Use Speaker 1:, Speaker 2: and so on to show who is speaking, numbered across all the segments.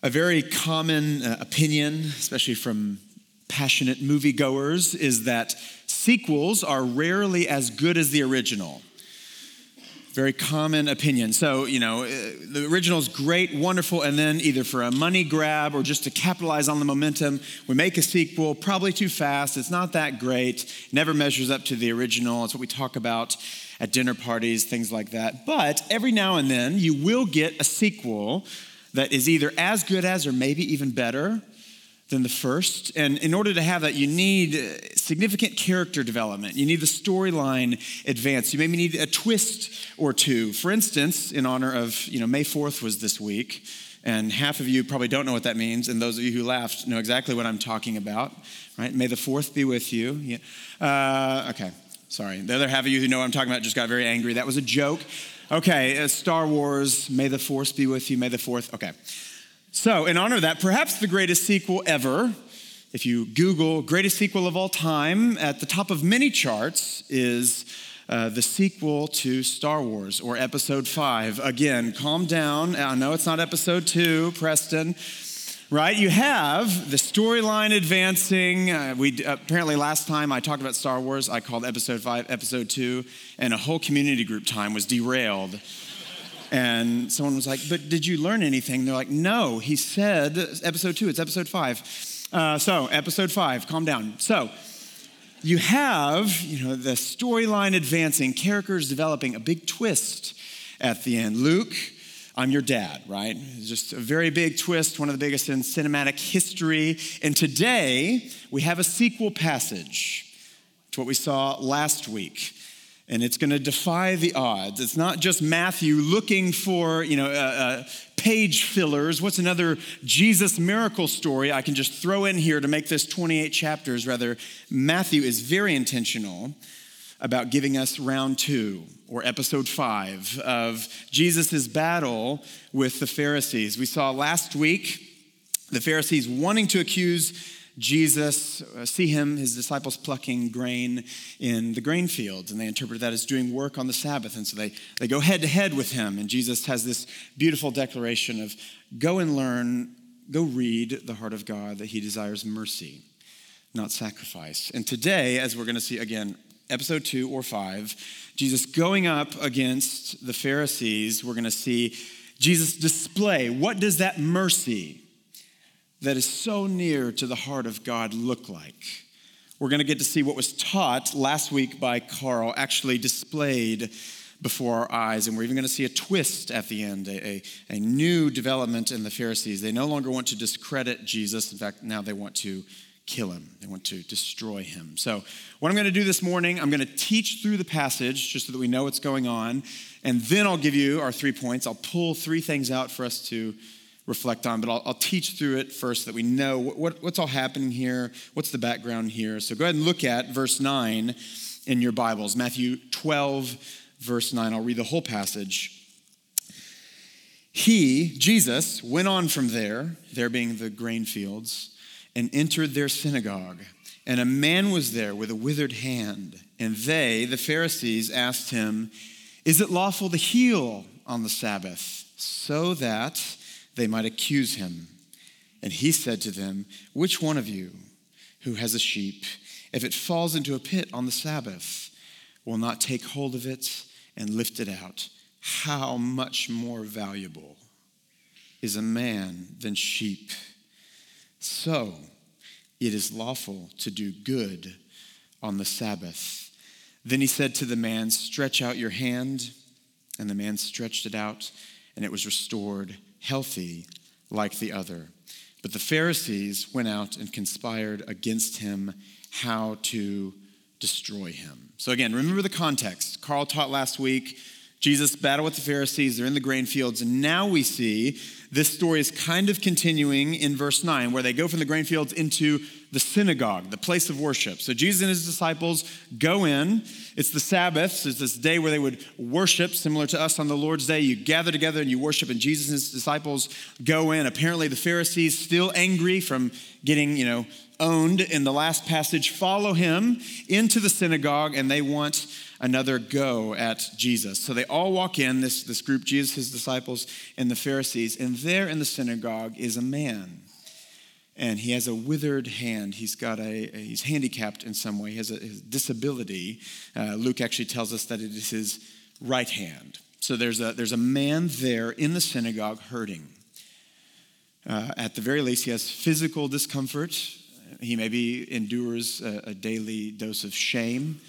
Speaker 1: A very common uh, opinion, especially from passionate moviegoers, is that sequels are rarely as good as the original. Very common opinion. So, you know, uh, the original is great, wonderful, and then either for a money grab or just to capitalize on the momentum, we make a sequel, probably too fast. It's not that great, never measures up to the original. It's what we talk about at dinner parties, things like that. But every now and then, you will get a sequel that is either as good as or maybe even better than the first. And in order to have that, you need uh, significant character development. You need the storyline advance. You maybe need a twist or two. For instance, in honor of, you know, May 4th was this week, and half of you probably don't know what that means, and those of you who laughed know exactly what I'm talking about, right? May the 4th be with you. Yeah. Uh, okay, sorry. The other half of you who know what I'm talking about just got very angry. That was a joke. Okay, uh, Star Wars, May the Force be with you, May the 4th. Okay. So, in honor of that, perhaps the greatest sequel ever, if you Google greatest sequel of all time, at the top of many charts is uh, the sequel to Star Wars or Episode 5. Again, calm down. I know it's not Episode 2, Preston right? You have the storyline advancing. Uh, we apparently last time I talked about Star Wars, I called episode five episode two, and a whole community group time was derailed. And someone was like, "But did you learn anything?" They're like, "No, he said episode two. It's episode five. Uh, so episode five. Calm down. So." You have, you know, the storyline advancing, characters developing, a big twist at the end. Luke I'm your dad, right? It's just a very big twist, one of the biggest in cinematic history. And today, we have a sequel passage to what we saw last week. And it's going to defy the odds. It's not just Matthew looking for, you know, uh, uh, page fillers. What's another Jesus miracle story I can just throw in here to make this 28 chapters? Rather, Matthew is very intentional about giving us round two or episode five of Jesus' battle with the Pharisees. We saw last week the Pharisees wanting to accuse Jesus, uh, see him, his disciples plucking grain in the grain fields, and they interpret that as doing work on the Sabbath. And so they, they go head to head with him. And Jesus has this beautiful declaration of go and learn, go read the heart of God, that he desires mercy, not sacrifice. And today, as we're going to see again episode two or five, Jesus going up against the Pharisees, we're going to see Jesus display what does that mercy that is so near to the heart of God look like? We're going to get to see what was taught last week by Carl actually displayed before our eyes. And we're even going to see a twist at the end, a, a, a, new development in the Pharisees. They no longer want to discredit Jesus. In fact, now they want to kill him, they want to destroy him. So, what I'm going to do this morning, I'm going to teach through the passage just so that we know what's going on. And then I'll give you our three points. I'll pull three things out for us to reflect on, but I'll, I'll teach through it first so that we know what, what, what's all happening here, what's the background here. So, go ahead and look at verse 9 in your Bibles, Matthew 12, verse 9. I'll read the whole passage. He, Jesus, went on from there, there being the grain fields and entered their synagogue. And a man was there with a withered hand. And they, the Pharisees, asked him, Is it lawful to heal on the Sabbath? So that they might accuse him. And he said to them, Which one of you who has a sheep, if it falls into a pit on the Sabbath, will not take hold of it and lift it out? How much more valuable is a man than sheep? So it is lawful to do good on the Sabbath. Then he said to the man, Stretch out your hand. And the man stretched it out, and it was restored, healthy like the other. But the Pharisees went out and conspired against him how to destroy him. So, again, remember the context. Carl taught last week Jesus battle with the Pharisees, they're in the grain fields, and now we see this story is kind of continuing in verse 9, where they go from the grain fields into the synagogue, the place of worship. So Jesus and his disciples go in. It's the Sabbath, so it's this day where they would worship, similar to us on the Lord's Day. You gather together and you worship, and Jesus and his disciples go in. Apparently, the Pharisees, still angry from getting, you know, owned in the last passage, follow him into the synagogue, and they want another go at Jesus. So they all walk in, this, this group, Jesus, his disciples, and the Pharisees, and there in the synagogue is a man and he has a withered hand. He's got a, a he's handicapped in some way. He has a, a disability. Uh, Luke actually tells us that it is his right hand. So there's a there's a man there in the synagogue hurting. Uh, at the very least, he has physical discomfort. He maybe endures a, a daily dose of shame.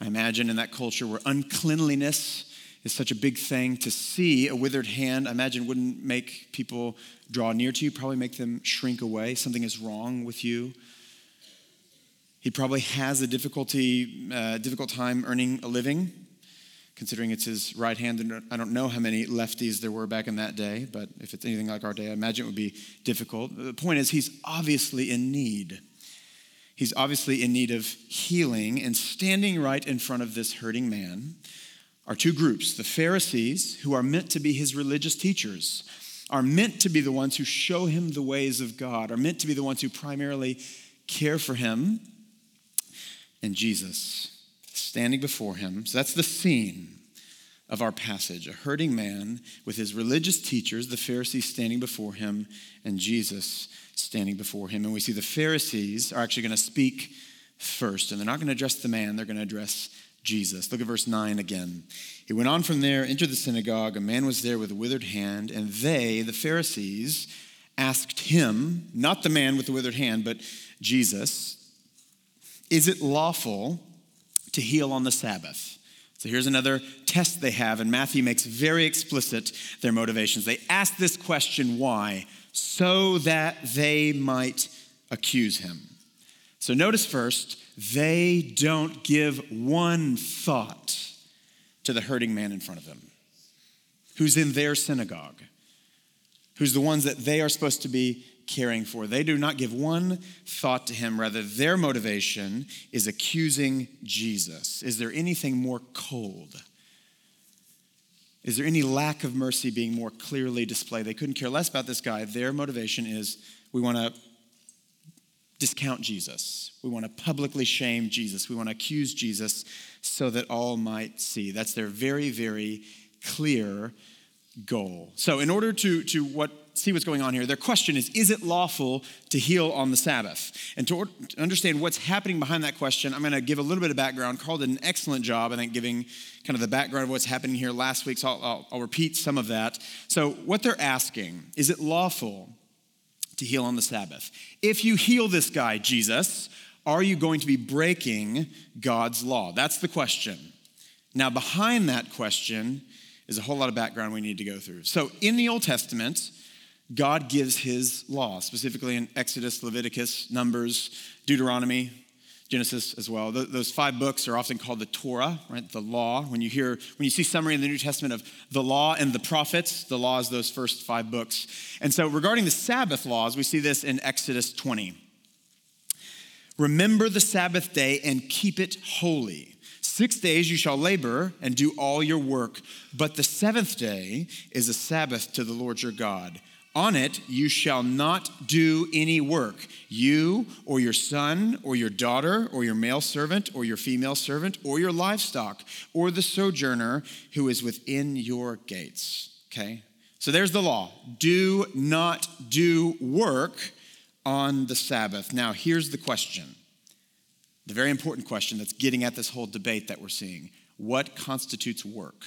Speaker 1: I imagine in that culture where uncleanliness is such a big thing to see a withered hand, I imagine wouldn't make people draw near to you, probably make them shrink away. Something is wrong with you. He probably has a difficulty, uh, difficult time earning a living, considering it's his right hand. And I don't know how many lefties there were back in that day, but if it's anything like our day, I imagine it would be difficult. The point is, he's obviously in need. He's obviously in need of healing, and standing right in front of this hurting man are two groups the Pharisees, who are meant to be his religious teachers, are meant to be the ones who show him the ways of God, are meant to be the ones who primarily care for him, and Jesus standing before him. So that's the scene of our passage a hurting man with his religious teachers, the Pharisees standing before him, and Jesus standing before him. And we see the Pharisees are actually going to speak first, and they're not going to address the man, they're going to address Jesus. Look at verse 9 again. He went on from there, entered the synagogue. A man was there with a withered hand, and they, the Pharisees, asked him, not the man with the withered hand, but Jesus, is it lawful to heal on the Sabbath? So here's another test they have, and Matthew makes very explicit their motivations. They ask this question, why? So that they might accuse him. So notice first, they don't give one thought to the hurting man in front of them, who's in their synagogue, who's the ones that they are supposed to be caring for. They do not give one thought to him. Rather, their motivation is accusing Jesus. Is there anything more cold? Is there any lack of mercy being more clearly displayed? They couldn't care less about this guy. Their motivation is we want to discount Jesus. We want to publicly shame Jesus. We want to accuse Jesus so that all might see. That's their very, very clear goal. So, in order to, to what, see what's going on here, their question is Is it lawful to heal on the Sabbath? And to, understand what's happening behind that question, I'm going to give a little bit of background. Carl did an excellent job, I think, giving kind of the background of what's happening here last week, so I'll, I'll, I'll repeat some of that. So, what they're asking is it lawful to heal on the Sabbath. If you heal this guy, Jesus, are you going to be breaking God's law? That's the question. Now, behind that question is a whole lot of background we need to go through. So, in the Old Testament, God gives his law, specifically in Exodus, Leviticus, Numbers, Deuteronomy, Genesis as well. Those five books are often called the Torah, right? The law. When you hear, when you see summary in the New Testament of the law and the prophets, the law is those first five books. And so, regarding the Sabbath laws, we see this in Exodus 20. Remember the Sabbath day and keep it holy. Six days you shall labor and do all your work, but the seventh day is a Sabbath to the Lord your God. On it you shall not do any work, you or your son or your daughter or your male servant or your female servant or your livestock or the sojourner who is within your gates. Okay? So there's the law. Do not do work on the Sabbath. Now, here's the question the very important question that's getting at this whole debate that we're seeing. What constitutes work?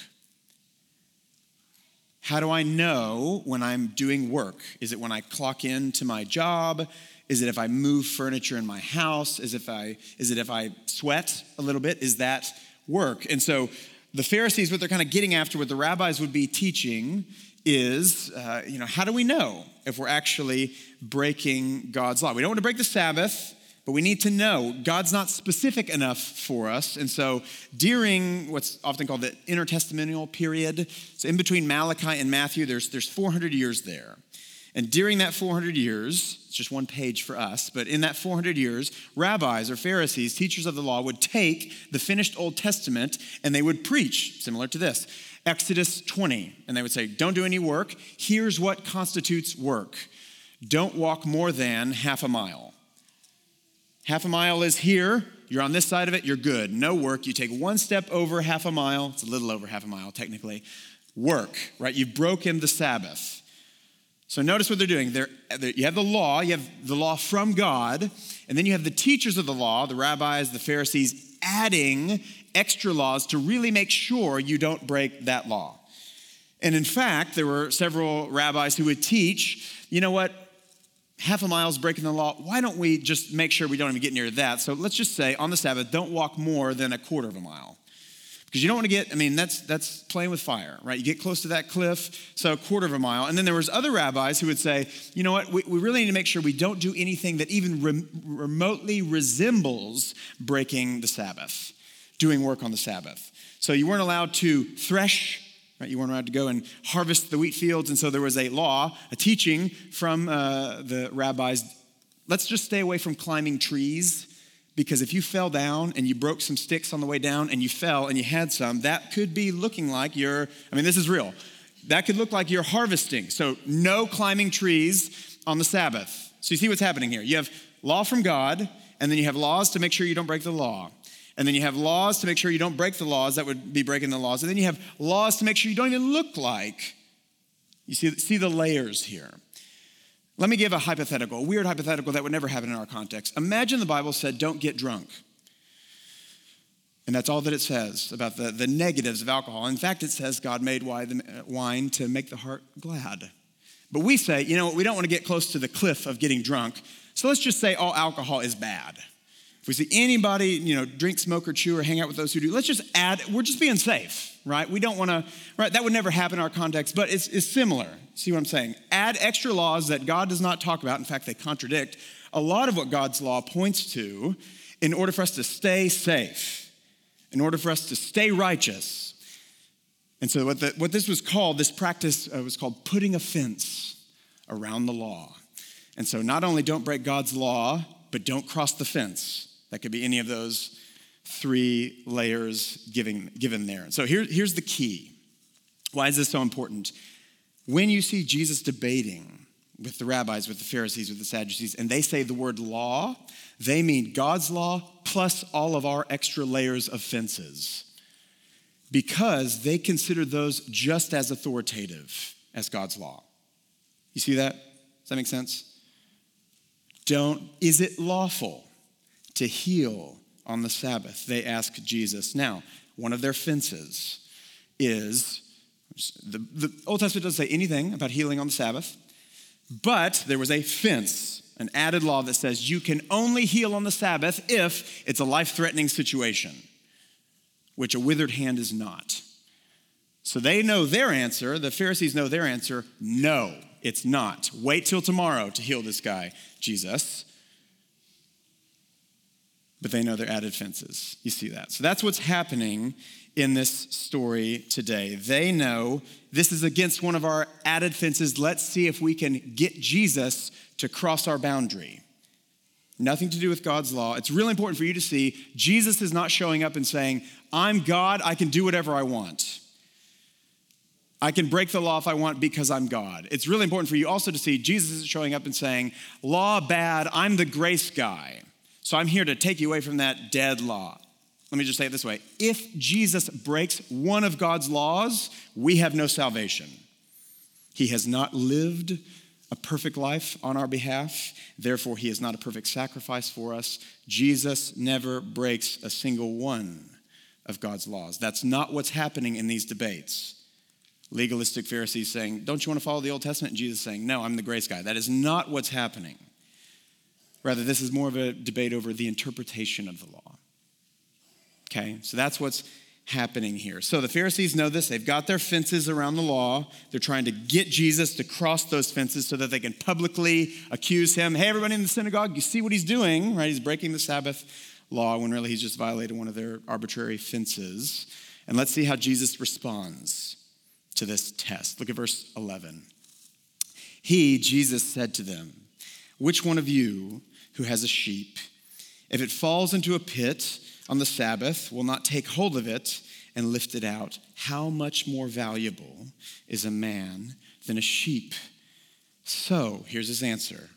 Speaker 1: How do I know when I'm doing work? Is it when I clock in to my job? Is it if I move furniture in my house? Is, if I, is it if I sweat a little bit? Is that work? And so the Pharisees, what they're kind of getting after, what the rabbis would be teaching is, uh, you know, how do we know if we're actually breaking God's law? We don't want to break the Sabbath. But we need to know God's not specific enough for us. And so during what's often called the intertestamental period, so in between Malachi and Matthew, there's, there's 400 years there. And during that 400 years, it's just one page for us, but in that 400 years, rabbis or Pharisees, teachers of the law, would take the finished Old Testament and they would preach, similar to this Exodus 20. And they would say, Don't do any work. Here's what constitutes work don't walk more than half a mile. Half a mile is here. You're on this side of it, you're good. No work. You take one step over half a mile. It's a little over half a mile, technically. Work, right? You've broken the Sabbath. So notice what they're doing. They're, you have the law, you have the law from God, and then you have the teachers of the law, the rabbis, the Pharisees, adding extra laws to really make sure you don't break that law. And in fact, there were several rabbis who would teach, you know what, half a mile is breaking the law. Why don't we just make sure we don't even get near that? So let's just say on the Sabbath, don't walk more than a quarter of a mile. Because you don't want to get, I mean, that's that's playing with fire, right? You get close to that cliff, so a quarter of a mile. And then there was other rabbis who would say, you know what, we, we really need to make sure we don't do anything that even rem- remotely resembles breaking the Sabbath, doing work on the Sabbath. So you weren't allowed to thresh Right? You weren't allowed to go and harvest the wheat fields. And so there was a law, a teaching from uh, the rabbis let's just stay away from climbing trees because if you fell down and you broke some sticks on the way down and you fell and you had some, that could be looking like you're, I mean, this is real. That could look like you're harvesting. So, no climbing trees on the Sabbath. So, you see what's happening here. You have law from God, and then you have laws to make sure you don't break the law. And then you have laws to make sure you don't break the laws, that would be breaking the laws. And then you have laws to make sure you don't even look like. You see, see the layers here. Let me give a hypothetical, a weird hypothetical that would never happen in our context. Imagine the Bible said, don't get drunk. And that's all that it says about the, the negatives of alcohol. In fact, it says God made wine to make the heart glad. But we say, you know, we don't want to get close to the cliff of getting drunk. So let's just say all alcohol is bad. If we see anybody, you know, drink, smoke, or chew, or hang out with those who do, let's just add, we're just being safe, right? We don't want to, right? That would never happen in our context, but it's, it's similar. See what I'm saying? Add extra laws that God does not talk about. In fact, they contradict a lot of what God's law points to in order for us to stay safe, in order for us to stay righteous. And so, what, the, what this was called, this practice uh, was called putting a fence around the law. And so, not only don't break God's law, but don't cross the fence. That could be any of those three layers given, given there. So here, here's the key. Why is this so important? When you see Jesus debating with the rabbis, with the Pharisees, with the Sadducees, and they say the word law, they mean God's law plus all of our extra layers of fences. Because they consider those just as authoritative as God's law. You see that? Does that make sense? Don't, is it lawful? To heal on the Sabbath. They ask Jesus. Now, one of their fences is the, the Old Testament doesn't say anything about healing on the Sabbath, but there was a fence, an added law that says you can only heal on the Sabbath if it's a life threatening situation, which a withered hand is not. So they know their answer. The Pharisees know their answer. No, it's not. Wait till tomorrow to heal this guy, Jesus but they know their added fences. You see that. So that's what's happening in this story today. They know this is against one of our added fences. Let's see if we can get Jesus to cross our boundary. Nothing to do with God's law. It's really important for you to see Jesus is not showing up and saying, I'm God, I can do whatever I want. I can break the law if I want because I'm God. It's really important for you also to see Jesus is showing up and saying, Law bad, I'm the grace guy. So I'm here to take you away from that dead law. Let me just say it this way if Jesus breaks one of God's laws, we have no salvation. He has not lived a perfect life on our behalf, therefore, he is not a perfect sacrifice for us. Jesus never breaks a single one of God's laws. That's not what's happening in these debates. Legalistic Pharisees saying, Don't you want to follow the Old Testament? And Jesus saying, No, I'm the grace guy. That is not what's happening. Rather, this is more of a debate over the interpretation of the law. Okay, so that's what's happening here. So the Pharisees know this. They've got their fences around the law. They're trying to get Jesus to cross those fences so that they can publicly accuse him. Hey, everybody in the synagogue, you see what he's doing, right? He's breaking the Sabbath law when really he's just violated one of their arbitrary fences. And let's see how Jesus responds to this test. Look at verse 11. He, Jesus, said to them, Which one of you who has a sheep, if it falls into a pit on the Sabbath, will not take hold of it and lift it out? How much more valuable is a man than a sheep? So, here's his answer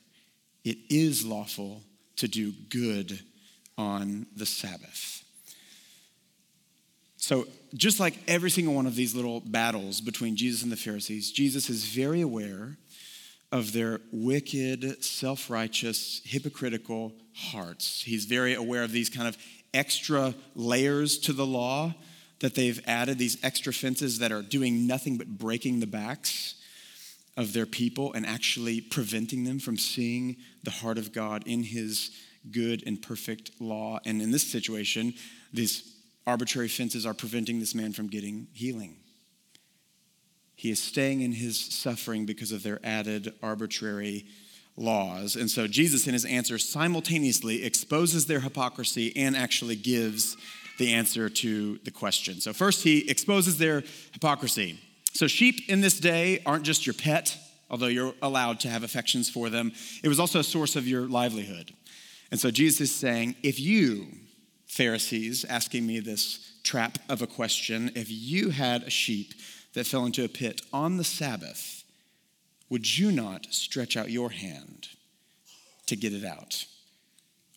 Speaker 1: it is lawful to do good on the Sabbath. So, just like every single one of these little battles between Jesus and the Pharisees, Jesus is very aware of their wicked, self righteous, hypocritical hearts. He's very aware of these kind of extra layers to the law that they've added, these extra fences that are doing nothing but breaking the backs of their people and actually preventing them from seeing the heart of God in His good and perfect law. And in this situation, these arbitrary fences are preventing this man from getting healing. He is staying in his suffering because of their added arbitrary laws. And so Jesus, in his answer, simultaneously exposes their hypocrisy and actually gives the answer to the question. So, first, he exposes their hypocrisy. So, sheep in this day aren't just your pet, although you're allowed to have affections for them, it was also a source of your livelihood. And so Jesus is saying, if you, Pharisees, asking me this trap of a question, if you had a sheep that fell into a pit on the Sabbath, would you not stretch out your hand to get it out?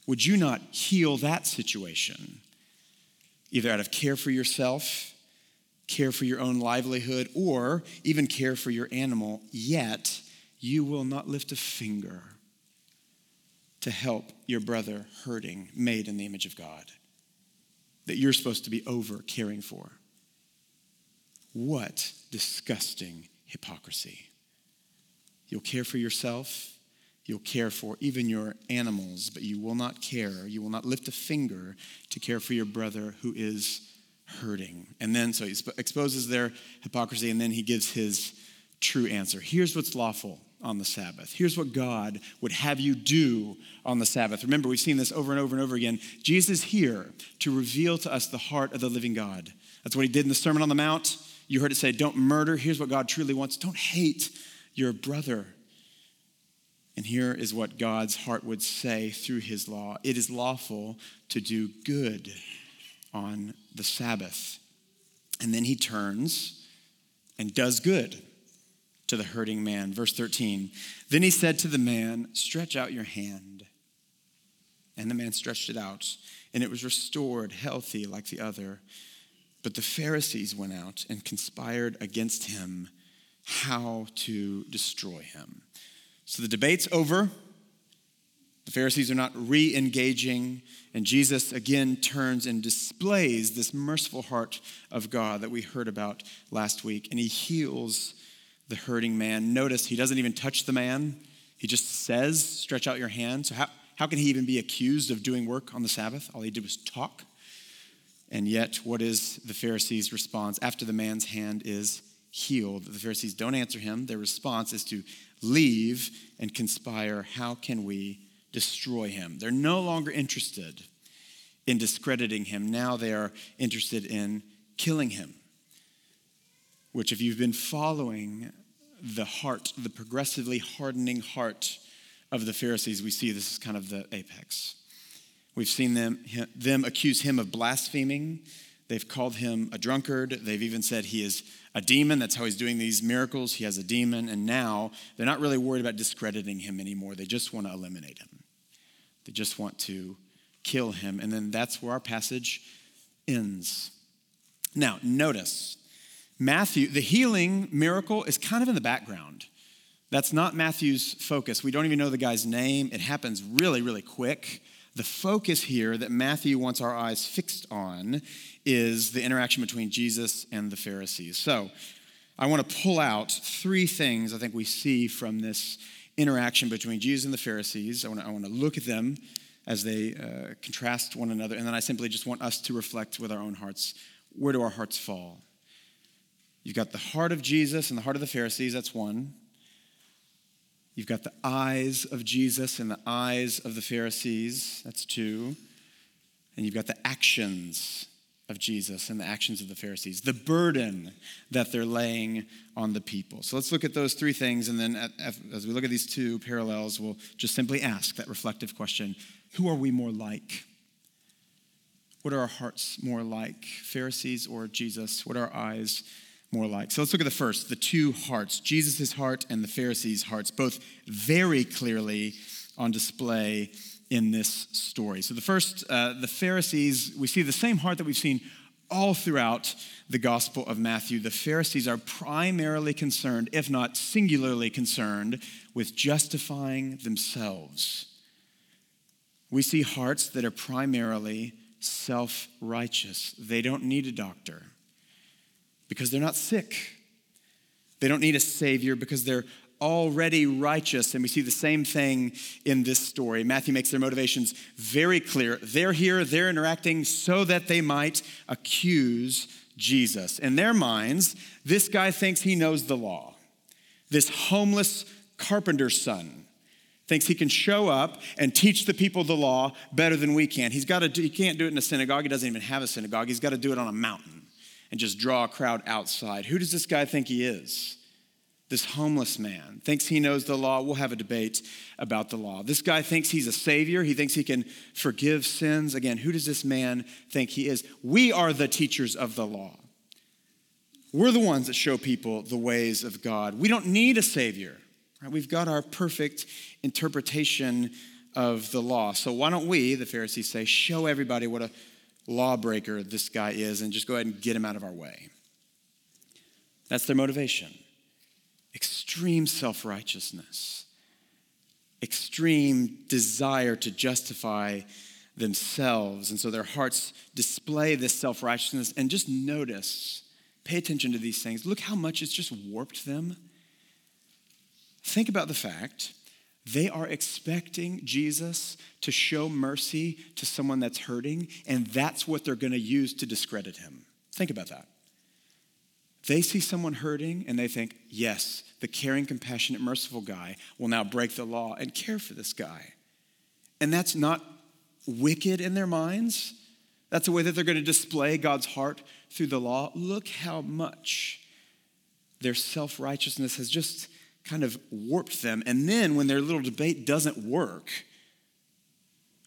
Speaker 1: Would you not heal that situation, either out of care for yourself, care for your own livelihood, or even care for your animal? Yet you will not lift a finger to help your brother hurting, made in the image of God, that you're supposed to be over caring for. What disgusting hypocrisy. You'll care for yourself, you'll care for even your animals, but you will not care, you will not lift a finger to care for your brother who is hurting. And then, so he exposes their hypocrisy, and then he gives his true answer. Here's what's lawful on the Sabbath. Here's what God would have you do on the Sabbath. Remember, we've seen this over and over and over again. Jesus is here to reveal to us the heart of the living God. That's what he did in the Sermon on the Mount. You heard it say, Don't murder. Here's what God truly wants don't hate your brother. And here is what God's heart would say through his law it is lawful to do good on the Sabbath. And then he turns and does good to the hurting man. Verse 13 Then he said to the man, Stretch out your hand. And the man stretched it out, and it was restored, healthy like the other. But the Pharisees went out and conspired against him how to destroy him. So the debate's over. The Pharisees are not re engaging, and Jesus again turns and displays this merciful heart of God that we heard about last week, and he heals the hurting man. Notice he doesn't even touch the man, he just says, Stretch out your hand. So, how, how can he even be accused of doing work on the Sabbath? All he did was talk. And yet, what is the Pharisees' response after the man's hand is healed? The Pharisees don't answer him. Their response is to leave and conspire. How can we destroy him? They're no longer interested in discrediting him. Now they are interested in killing him which, if you've been following the heart, the progressively hardening heart of the Pharisees, we see this is kind of the apex. We've seen them, them accuse him of blaspheming. They've called him a drunkard. They've even said he is a demon. That's how he's doing these miracles. He has a demon. And now they're not really worried about discrediting him anymore. They just want to eliminate him, they just want to kill him. And then that's where our passage ends. Now, notice Matthew, the healing miracle is kind of in the background. That's not Matthew's focus. We don't even know the guy's name. It happens really, really quick. The focus here that Matthew wants our eyes fixed on is the interaction between Jesus and the Pharisees. So I want to pull out three things I think we see from this interaction between Jesus and the Pharisees. I want to, I want to look at them as they uh, contrast one another. And then I simply just want us to reflect with our own hearts where do our hearts fall? You've got the heart of Jesus and the heart of the Pharisees, that's one. You've got the eyes of Jesus and the eyes of the Pharisees, that's two. And you've got the actions of Jesus and the actions of the Pharisees, the burden that they're laying on the people. So let's look at those three things, and then as we look at these two parallels, we'll just simply ask that reflective question Who are we more like? What are our hearts more like, Pharisees or Jesus? What are our eyes more like? So let's look at the first the two hearts, Jesus' heart and the Pharisees' hearts, both very clearly on display in this story. So, the first, uh, the Pharisees, we see the same heart that we've seen all throughout the Gospel of Matthew. The Pharisees are primarily concerned, if not singularly concerned, with justifying themselves. We see hearts that are primarily self righteous. They don't need a doctor because they're not sick. They don't need a savior because they're already righteous. And we see the same thing in this story. Matthew makes their motivations very clear. They're here, they're interacting so that they might accuse Jesus. In their minds, this guy thinks he knows the law. This homeless carpenter's son thinks he can show up and teach the people the law better than we can. He's got to do, he can't do it in a synagogue. He doesn't even have a synagogue. He's got to do it on a mountain and just draw a crowd outside. Who does this guy think he is? this homeless man thinks he knows the law. We'll have a debate about the law. This guy thinks he's a savior. He thinks he can forgive sins. Again, who does this man think he is? We are the teachers of the law. We're the ones that show people the ways of God. We don't need a savior. Right? We've got our perfect interpretation of the law. So why don't we, the Pharisees say, show everybody what a lawbreaker this guy is and just go ahead and get him out of our way? That's their motivation extreme self righteousness, extreme desire to justify themselves. And so their hearts display this self righteousness. And just notice, pay attention to these things. Look how much it's just warped them. Think about the fact they are expecting Jesus to show mercy to someone that's hurting, and that's what they're going to use to discredit him. Think about that. They see someone hurting and they think, yes, the caring, compassionate, merciful guy will now break the law and care for this guy. And that's not wicked in their minds. That's a way that they're going to display God's heart through the law. Look how much their self righteousness has just kind of warped them. And then when their little debate doesn't work,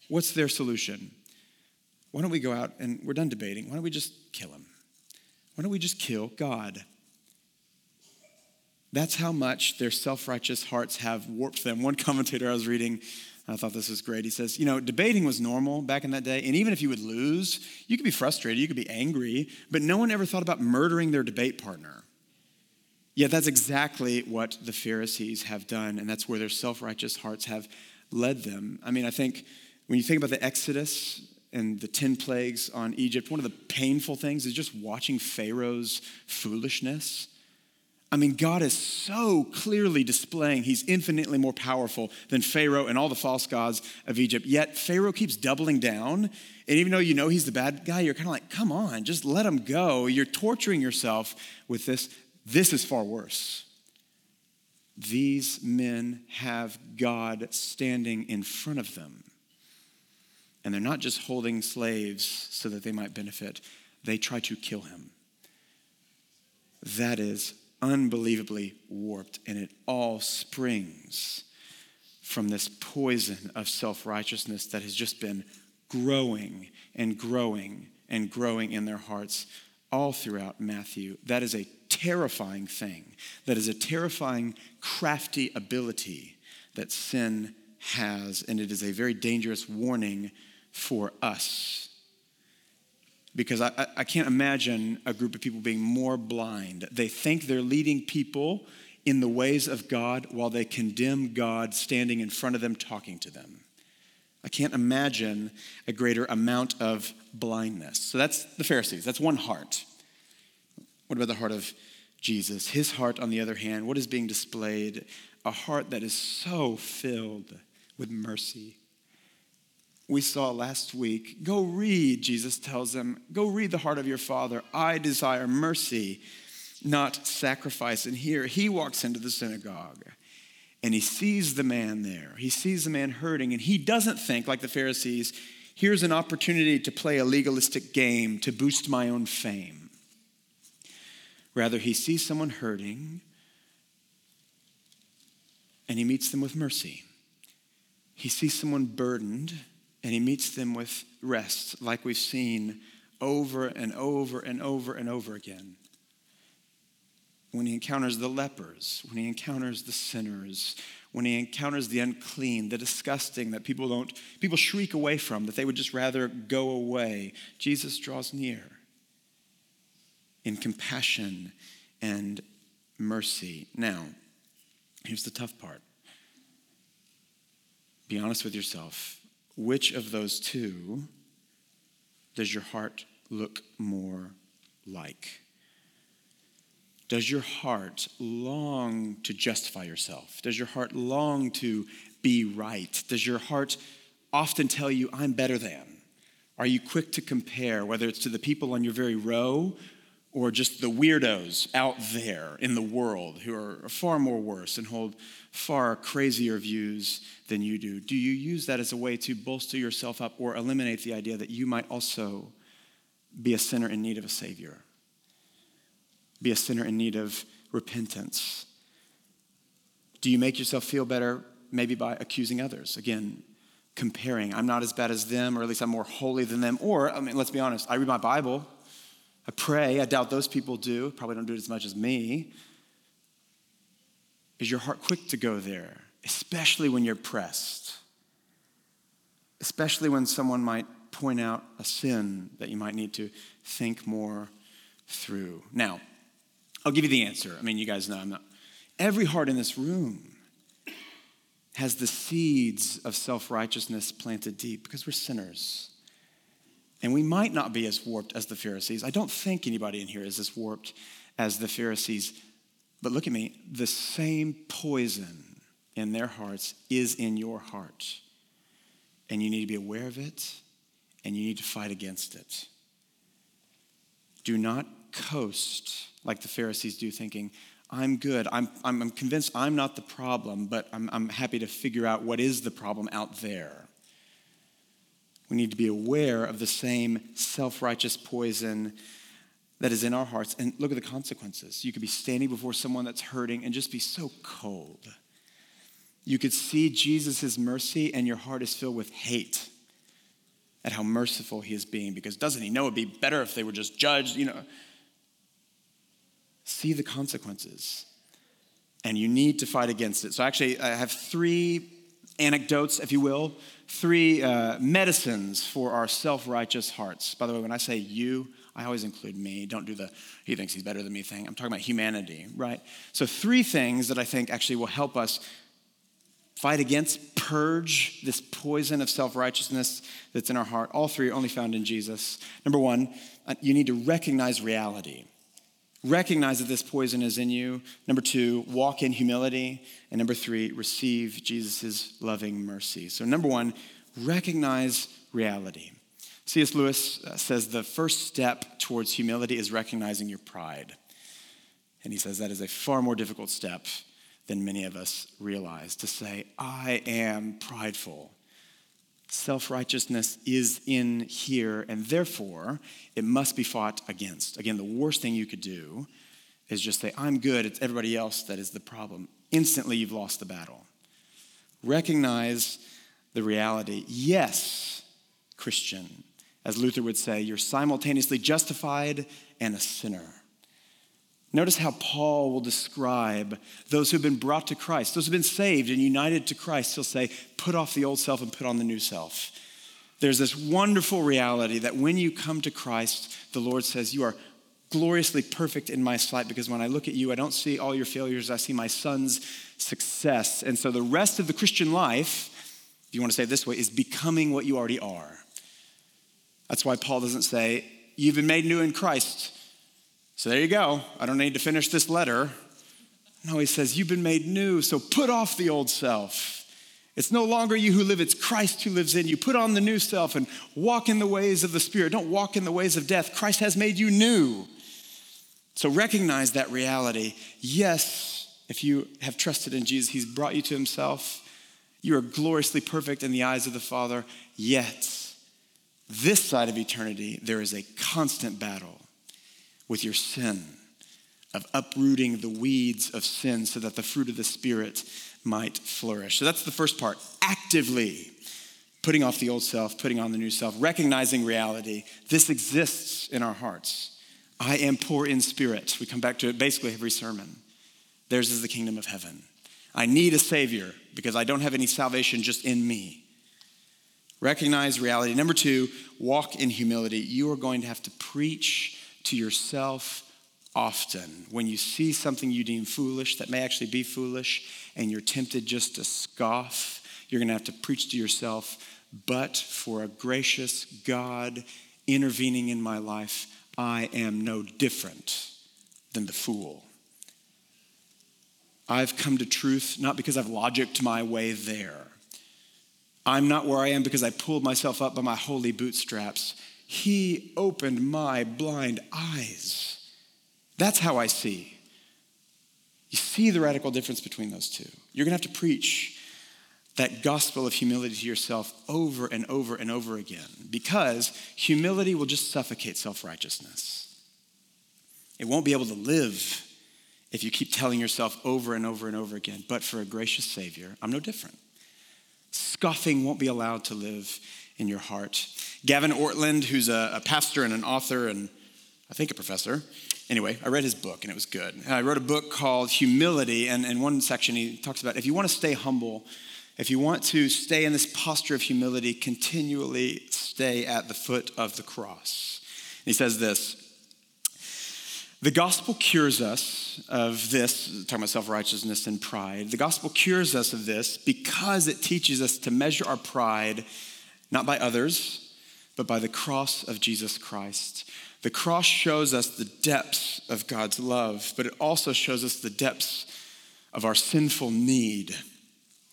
Speaker 1: what's their solution? Why don't we go out and we're done debating? Why don't we just kill him? Why don't we just kill God? That's how much their self righteous hearts have warped them. One commentator I was reading, I thought this was great. He says, You know, debating was normal back in that day. And even if you would lose, you could be frustrated, you could be angry, but no one ever thought about murdering their debate partner. Yet that's exactly what the Pharisees have done, and that's where their self righteous hearts have led them. I mean, I think when you think about the Exodus and the 10 plagues on Egypt, one of the painful things is just watching Pharaoh's foolishness. I mean, God is so clearly displaying he's infinitely more powerful than Pharaoh and all the false gods of Egypt. Yet Pharaoh keeps doubling down. And even though you know he's the bad guy, you're kind of like, come on, just let him go. You're torturing yourself with this. This is far worse. These men have God standing in front of them. And they're not just holding slaves so that they might benefit, they try to kill him. That is unbelievably warped, and it all springs from this poison of self righteousness that has just been growing and growing and growing in their hearts all throughout Matthew. That is a terrifying thing. That is a terrifying, crafty ability that sin has, and it is a very dangerous warning for us. Because I, I can't imagine a group of people being more blind. They think they're leading people in the ways of God while they condemn God standing in front of them talking to them. I can't imagine a greater amount of blindness. So that's the Pharisees. That's one heart. What about the heart of Jesus? His heart, on the other hand, what is being displayed? A heart that is so filled with mercy we saw last week. Go read, Jesus tells them, go read the heart of your Father. I desire mercy, not sacrifice. And here he walks into the synagogue and he sees the man there. He sees the man hurting, and he doesn't think, like the Pharisees, Here's an opportunity to play a legalistic game to boost my own fame. Rather, he sees someone hurting and he meets them with mercy. He sees someone burdened and he meets them with rest, like we've seen over and over and over and over again. When he encounters the lepers, when he encounters the sinners, when he encounters the unclean, the disgusting that people don't people shriek away from, that they would just rather go away, Jesus draws near in compassion and mercy. Now, here's the tough part. Be honest with yourself. Which of those two does your heart look more like? Does your heart long to justify yourself? Does your heart long to be right? Does your heart often tell you, I'm better than? Are you quick to compare, whether it's to the people on your very row or just the weirdos out there in the world who are far more worse and hold far crazier views than you do? Do you use that as a way to bolster yourself up or eliminate the idea that you might also be a sinner in need of a Savior? Be a sinner in need of repentance? Do you make yourself feel better maybe by accusing others? Again, comparing. I'm not as bad as them, or at least I'm more holy than them. Or, I mean, let's be honest, I read my Bible, I pray. I doubt those people do, probably don't do it as much as me. Is your heart quick to go there, especially when you're pressed? Especially when someone might point out a sin that you might need to think more through. Now, I'll give you the answer. I mean, you guys know I'm not. Every heart in this room has the seeds of self righteousness planted deep because we're sinners. And we might not be as warped as the Pharisees. I don't think anybody in here is as warped as the Pharisees. But look at me the same poison in their hearts is in your heart. And you need to be aware of it and you need to fight against it. Do not coast like the Pharisees do, thinking, I'm good. I'm, I'm, convinced I'm not the problem, but I'm, I'm happy to figure out what is the problem out there. We need to be aware of the same self righteous poison that is in our hearts. And look at the consequences. You could be standing before someone that's hurting and just be so cold. You could see Jesus' mercy, and your heart is filled with hate at how merciful he is being because doesn't he know it'd be better if they were just judged? You know, see the consequences. And you need to fight against it. So, actually, I have three anecdotes, if you will, three uh, medicines for our self righteous hearts. By the way, when I say you, I always include me. Don't do the he thinks he's better than me thing. I'm talking about humanity, right? So, three things that I think actually will help us fight against, purge this poison of self righteousness that's in our heart. All three are only found in Jesus. Number one, uh, you need to recognize reality. Recognize that this poison is in you. Number two, walk in humility. And number three, receive Jesus' loving mercy. So, number one, recognize reality. C.S. Lewis uh, says the first step towards humility is recognizing your pride. And he says that is a far more difficult step than many of us realize to say, I am prideful. Self righteousness is in here, and therefore it must be fought against. Again, the worst thing you could do is just say, I'm good, it's everybody else that is the problem. Instantly, you've lost the battle. Recognize the reality. Yes, Christian, as Luther would say, you're simultaneously justified and a sinner. Notice how Paul will describe those who've been brought to Christ, those who've been saved and united to Christ. He'll say, put off the old self and put on the new self. There's this wonderful reality that when you come to Christ, the Lord says, You are gloriously perfect in my sight because when I look at you, I don't see all your failures, I see my son's success. And so the rest of the Christian life, if you want to say it this way, is becoming what you already are. That's why Paul doesn't say, You've been made new in Christ. So there you go. I don't need to finish this letter. No, he says, You've been made new, so put off the old self. It's no longer you who live, it's Christ who lives in you. Put on the new self and walk in the ways of the Spirit. Don't walk in the ways of death. Christ has made you new. So recognize that reality. Yes, if you have trusted in Jesus, He's brought you to Himself. You are gloriously perfect in the eyes of the Father, yet this side of eternity, there is a constant battle with your sin, of uprooting the weeds of sin so that the fruit of the Spirit might flourish. So that's the first part actively putting off the old self, putting on the new self, recognizing reality. This exists in our hearts. I am poor in spirit. We come back to it basically every sermon. Theirs is the kingdom of heaven. I need a Savior because I don't have any salvation just in me. Recognize reality. Number two, walk in humility. You are going to have to preach to yourself often. When you see something you deem foolish that may actually be foolish and you're tempted just to scoff, you're going to have to preach to yourself, but for a gracious God intervening in my life, I am no different than the fool. I've come to truth not because I've logicked my way there. I'm not where I am because I pulled myself up by my holy bootstraps. He opened my blind eyes. That's how I see. You see the radical difference between those two. You're going to have to preach that gospel of humility to yourself over and over and over again because humility will just suffocate self righteousness. It won't be able to live if you keep telling yourself over and over and over again, but for a gracious Savior, I'm no different. Scoffing won't be allowed to live in your heart. Gavin Ortlund, who's a, a pastor and an author and I think a professor, anyway, I read his book and it was good. I wrote a book called Humility, and in one section he talks about if you want to stay humble, if you want to stay in this posture of humility, continually stay at the foot of the cross. And he says this The gospel cures us of this, talking about self righteousness and pride. The gospel cures us of this because it teaches us to measure our pride not by others, but by the cross of Jesus Christ. The cross shows us the depths of God's love, but it also shows us the depths of our sinful need.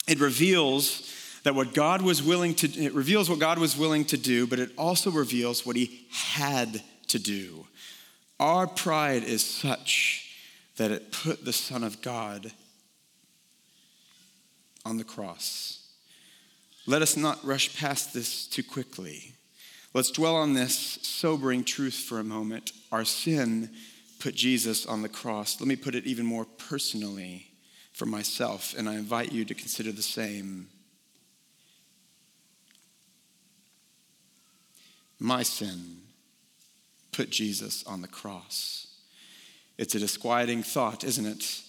Speaker 1: It reveals that what God was willing to it reveals what God was willing to do, but it also reveals what he had to do. Our pride is such that it put the Son of God on the cross. Let us not rush past this too quickly. Let's dwell on this sobering truth for a moment. Our sin put Jesus on the cross. Let me put it even more personally for myself, and I invite you to consider the same. My sin put Jesus on the cross. It's a disquieting thought, isn't it?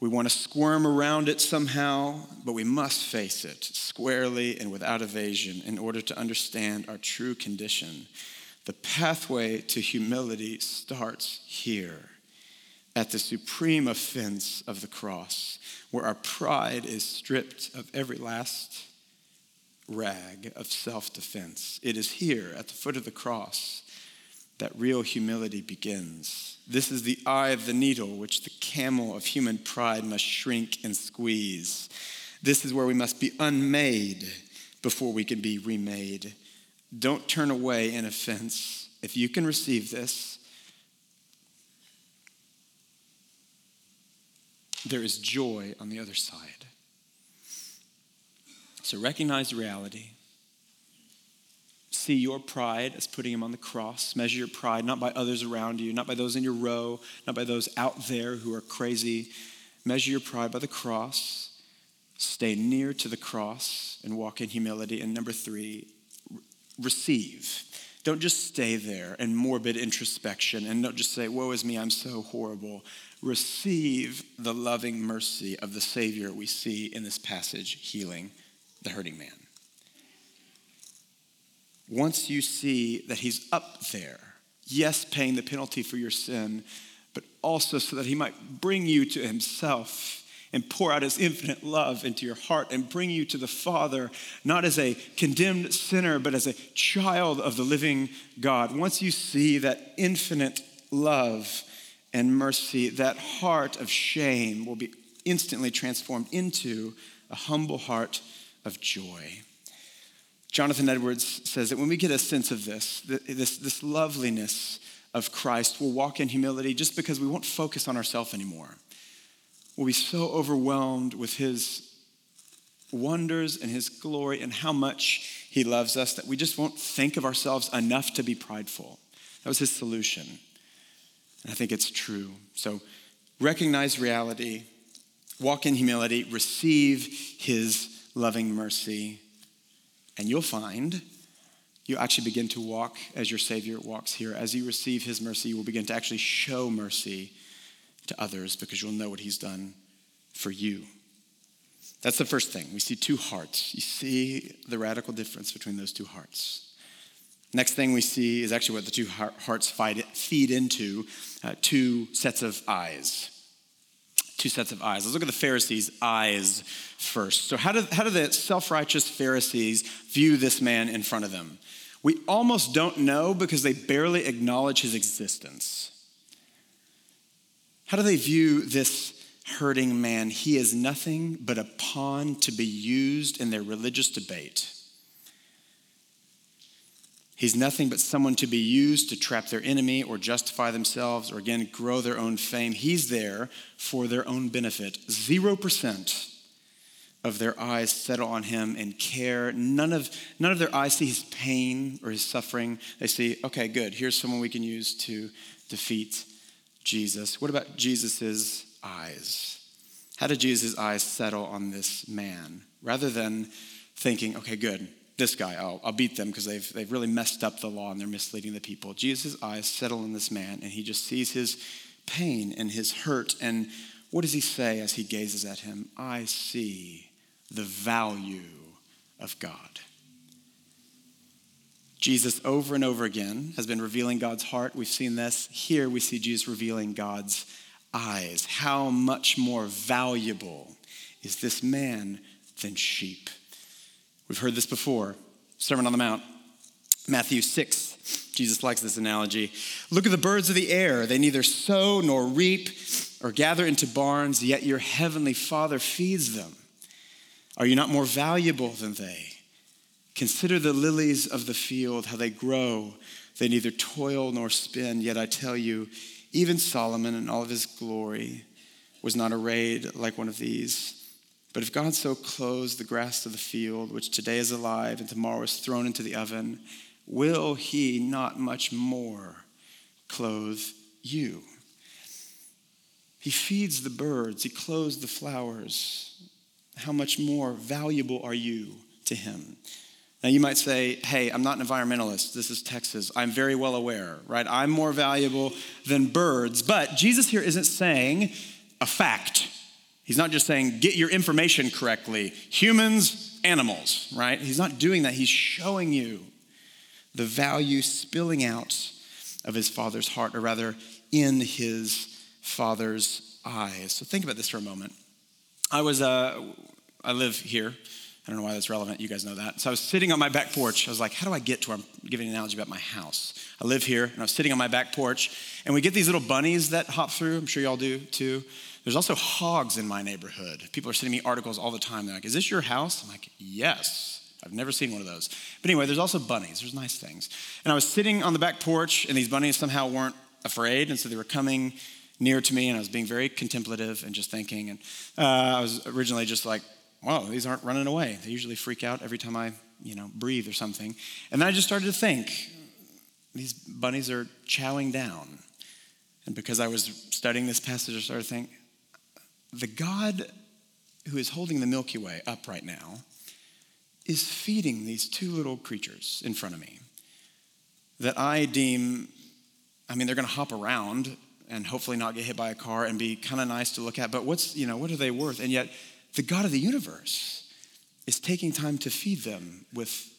Speaker 1: We want to squirm around it somehow, but we must face it squarely and without evasion in order to understand our true condition. The pathway to humility starts here at the supreme offense of the cross, where our pride is stripped of every last rag of self defense. It is here at the foot of the cross that real humility begins. This is the eye of the needle, which the camel of human pride must shrink and squeeze. This is where we must be unmade before we can be remade. Don't turn away in offense. If you can receive this, there is joy on the other side. So recognize reality see your pride as putting him on the cross. Measure your pride not by others around you, not by those in your row, not by those out there who are crazy. Measure your pride by the cross. Stay near to the cross and walk in humility. And number three, receive. Don't just stay there in morbid introspection and don't just say, Woe is me, I'm so horrible. Receive the loving mercy of the Savior we see in this passage healing the hurting man once you see that he's up there, yes, paying the penalty for your sin, but also so that he might bring you to himself and pour out his infinite love into your heart and bring you to the Father, not as a condemned sinner, but as a child of the living God. Once you see that infinite love and mercy, that heart of shame will be instantly transformed into a humble heart of joy. Jonathan Edwards says that when we get a sense of this, this, this loveliness of Christ, we'll walk in humility just because we won't focus on ourselves anymore. We'll be so overwhelmed with his wonders and his glory and how much he loves us that we just won't think of ourselves enough to be prideful. That was his solution. And I think it's true. So recognize reality, walk in humility, receive his loving mercy, and you'll find you actually begin to walk as your Savior walks here. As you receive his mercy, you will begin to actually show mercy to others because you'll know what he's done for you. That's the first thing. We see two hearts. You see the radical difference between those two hearts. Next thing we see is actually what the two hearts feed into uh, two sets of eyes. Two sets of eyes. Let's look at the Pharisees' eyes first. So, how do, how do the self righteous Pharisees view this man in front of them? We almost don't know because they barely acknowledge his existence. How do they view this hurting man? He is nothing but a pawn to be used in their religious debate. He's nothing but someone to be used to trap their enemy or justify themselves or again grow their own fame. He's there for their own benefit. 0% of their eyes settle on him and care. None of, none of their eyes see his pain or his suffering. They see, okay, good, here's someone we can use to defeat Jesus. What about Jesus' eyes? How did Jesus' eyes settle on this man? Rather than thinking, okay, good, this guy, I'll, I'll beat them because they've, they've really messed up the law and they're misleading the people. Jesus' eyes settle on this man and he just sees his pain and his hurt. And what does he say as he gazes at him? I see the value of God. Jesus, over and over again, has been revealing God's heart. We've seen this. Here we see Jesus revealing God's eyes. How much more valuable is this man than sheep? We've heard this before. Sermon on the Mount, Matthew 6. Jesus likes this analogy. Look at the birds of the air. They neither sow nor reap or gather into barns, yet your heavenly Father feeds them. Are you not more valuable than they? Consider the lilies of the field, how they grow. They neither toil nor spin. Yet I tell you, even Solomon in all of his glory was not arrayed like one of these. But if God so clothes the grass of the field, which today is alive and tomorrow is thrown into the oven, will he not much more clothe you? He feeds the birds, he clothes the flowers. How much more valuable are you to him? Now, you might say, hey, I'm not an environmentalist. This is Texas. I'm very well aware, right? I'm more valuable than birds. But Jesus here isn't saying a fact. He's not just saying, get your information correctly. Humans, animals, right? He's not doing that. He's showing you the value spilling out of his father's heart, or rather, in his father's eyes. So think about this for a moment. I was, uh, I live here I don't know why that's relevant. You guys know that. So I was sitting on my back porch. I was like, how do I get to where I'm giving an analogy about my house? I live here, and I was sitting on my back porch, and we get these little bunnies that hop through. I'm sure y'all do too. There's also hogs in my neighborhood. People are sending me articles all the time. They're like, is this your house? I'm like, yes. I've never seen one of those. But anyway, there's also bunnies. There's nice things. And I was sitting on the back porch, and these bunnies somehow weren't afraid, and so they were coming near to me, and I was being very contemplative and just thinking. And uh, I was originally just like, wow, these aren't running away. They usually freak out every time I, you know, breathe or something. And then I just started to think, these bunnies are chowing down. And because I was studying this passage, I started to think, the God who is holding the Milky Way up right now is feeding these two little creatures in front of me that I deem, I mean, they're going to hop around and hopefully not get hit by a car and be kind of nice to look at, but what's, you know, what are they worth? And yet, the God of the universe is taking time to feed them with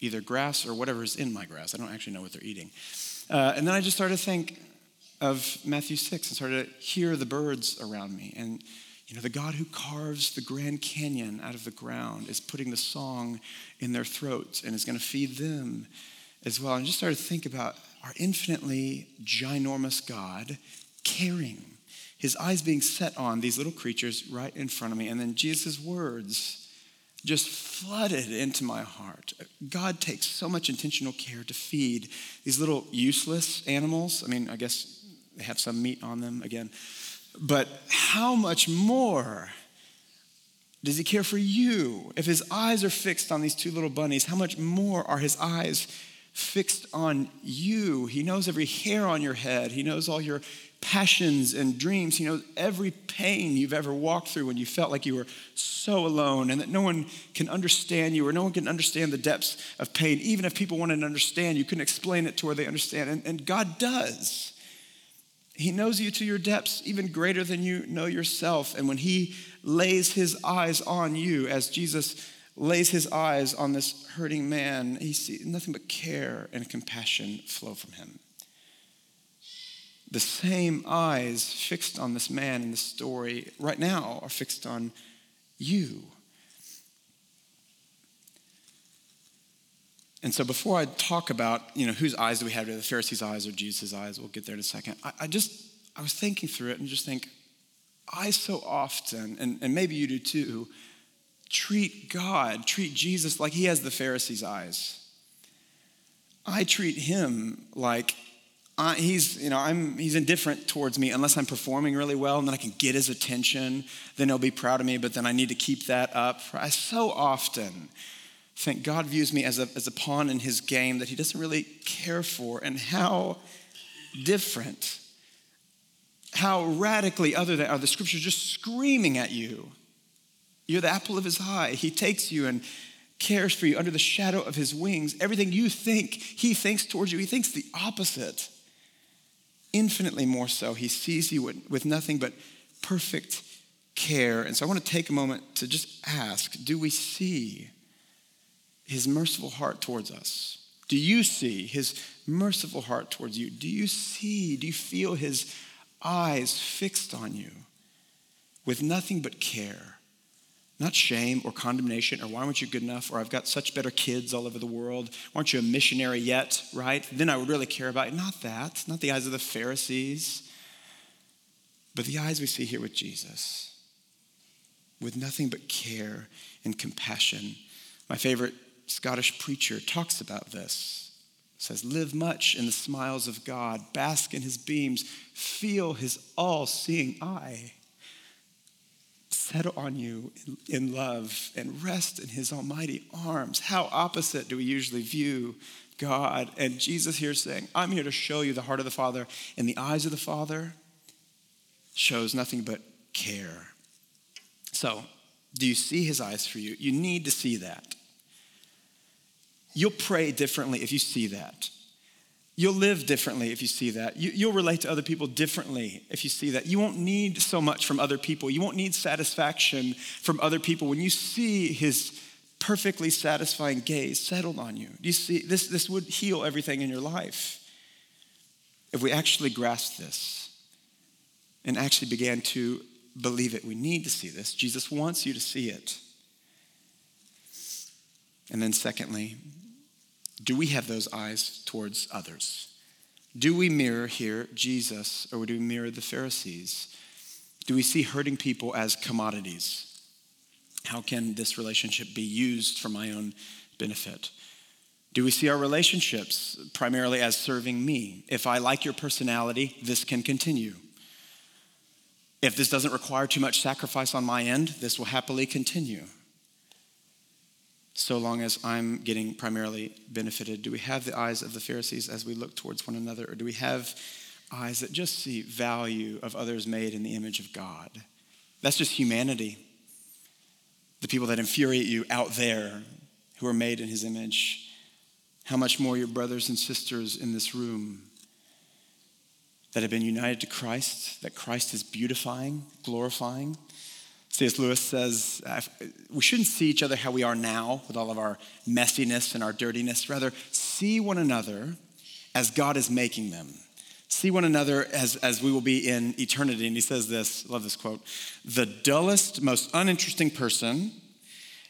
Speaker 1: either grass or whatever is in my grass. I don't actually know what they're eating. Uh, and then I just started to think of Matthew 6 and started to hear the birds around me. And, you know, the God who carves the Grand Canyon out of the ground is putting the song in their throats and is going to feed them as well. And just started to think about our infinitely ginormous God caring his eyes being set on these little creatures right in front of me. And then Jesus' words just flooded into my heart. God takes so much intentional care to feed these little useless animals. I mean, I guess they have some meat on them again. But how much more Does he care for you? If his eyes are fixed on these two little bunnies, how much more are his eyes fixed on you? He knows every hair on your head, he knows all your passions and dreams. He knows every pain you've ever walked through when you felt like you were so alone and that no one can understand you or no one can understand the depths of pain. Even if people wanted to understand, you couldn't explain it to where they understand. And, and God does. He knows you to your depths even greater than you know yourself. And when He lays His eyes on you, as Jesus lays His eyes on this hurting man, He sees nothing but care and compassion flow from Him the same eyes fixed on this man in the story right now are fixed on you. And so before I talk about, you know, whose eyes do we have, the Pharisees' eyes or Jesus' eyes, we'll get there in a second. I, I just, I was thinking through it and just think, I so often, and, and maybe you do too, treat God, treat Jesus like he has the Pharisees' eyes. I treat him like uh, he's, you know, I'm, he's indifferent towards me unless I'm performing really well and then I can get his attention. Then he'll be proud of me, but then I need to keep that up. I so often think God views me as a, as a pawn in his game that he doesn't really care for. And how different, how radically other than are the scriptures just screaming at you. You're the apple of his eye. He takes you and cares for you under the shadow of his wings. Everything you think, he thinks towards you. He thinks the opposite infinitely more so. He sees you with nothing but perfect care. And so I want to take a moment to just ask do we see his merciful heart towards us? Do you see his merciful heart towards you? Do you see, do you feel his eyes fixed on you with nothing but care? Not shame or condemnation or why aren't you good enough or I've got such better kids all over the world. Aren't you a missionary yet, right? Then I would really care about it. Not that, not the eyes of the Pharisees, but the eyes we see here with Jesus with nothing but care and compassion. My favorite Scottish preacher talks about this. Says, live much in the smiles of God, bask in his beams, feel his all seeing eye settle on you in love and rest in his almighty arms. How opposite do we usually view God? And Jesus here saying, I'm here to show you the heart of the Father, and the eyes of the Father shows nothing but care. So, do you see his eyes for you? You need to see that. You'll pray differently if you see that. You'll live differently if you see that. You, will relate to other people differently if you see that. You won't need so much from other people. You won't need satisfaction from other people when you see his perfectly satisfying gaze settled on you. do You see, this, this would heal everything in your life if we actually grasp this and actually began to believe it. We need to see this. Jesus wants you to see it. And then, secondly, do we have those eyes towards others? Do we mirror here Jesus or do we mirror the Pharisees? Do we see hurting people as commodities? How can this relationship be used for my own benefit? Do we see our relationships primarily as serving me? If I like your personality, this can continue. If this doesn't require too much sacrifice on my end, this will happily continue so long as I'm getting primarily benefited? Do we have the eyes of the Pharisees as we look towards one another, or do we have eyes that just see value of others made in the image of God? That's just humanity. The people that infuriate you out there who are made in his image. How much more your brothers and sisters in this room that have been united to Christ, that Christ is beautifying, glorifying, C.S. Lewis says uh, we shouldn't see each other how we are now with all of our messiness and our dirtiness. Rather, see one another as God is making them. See one another as, as we will be in eternity. And he says this, love this quote the dullest, most uninteresting person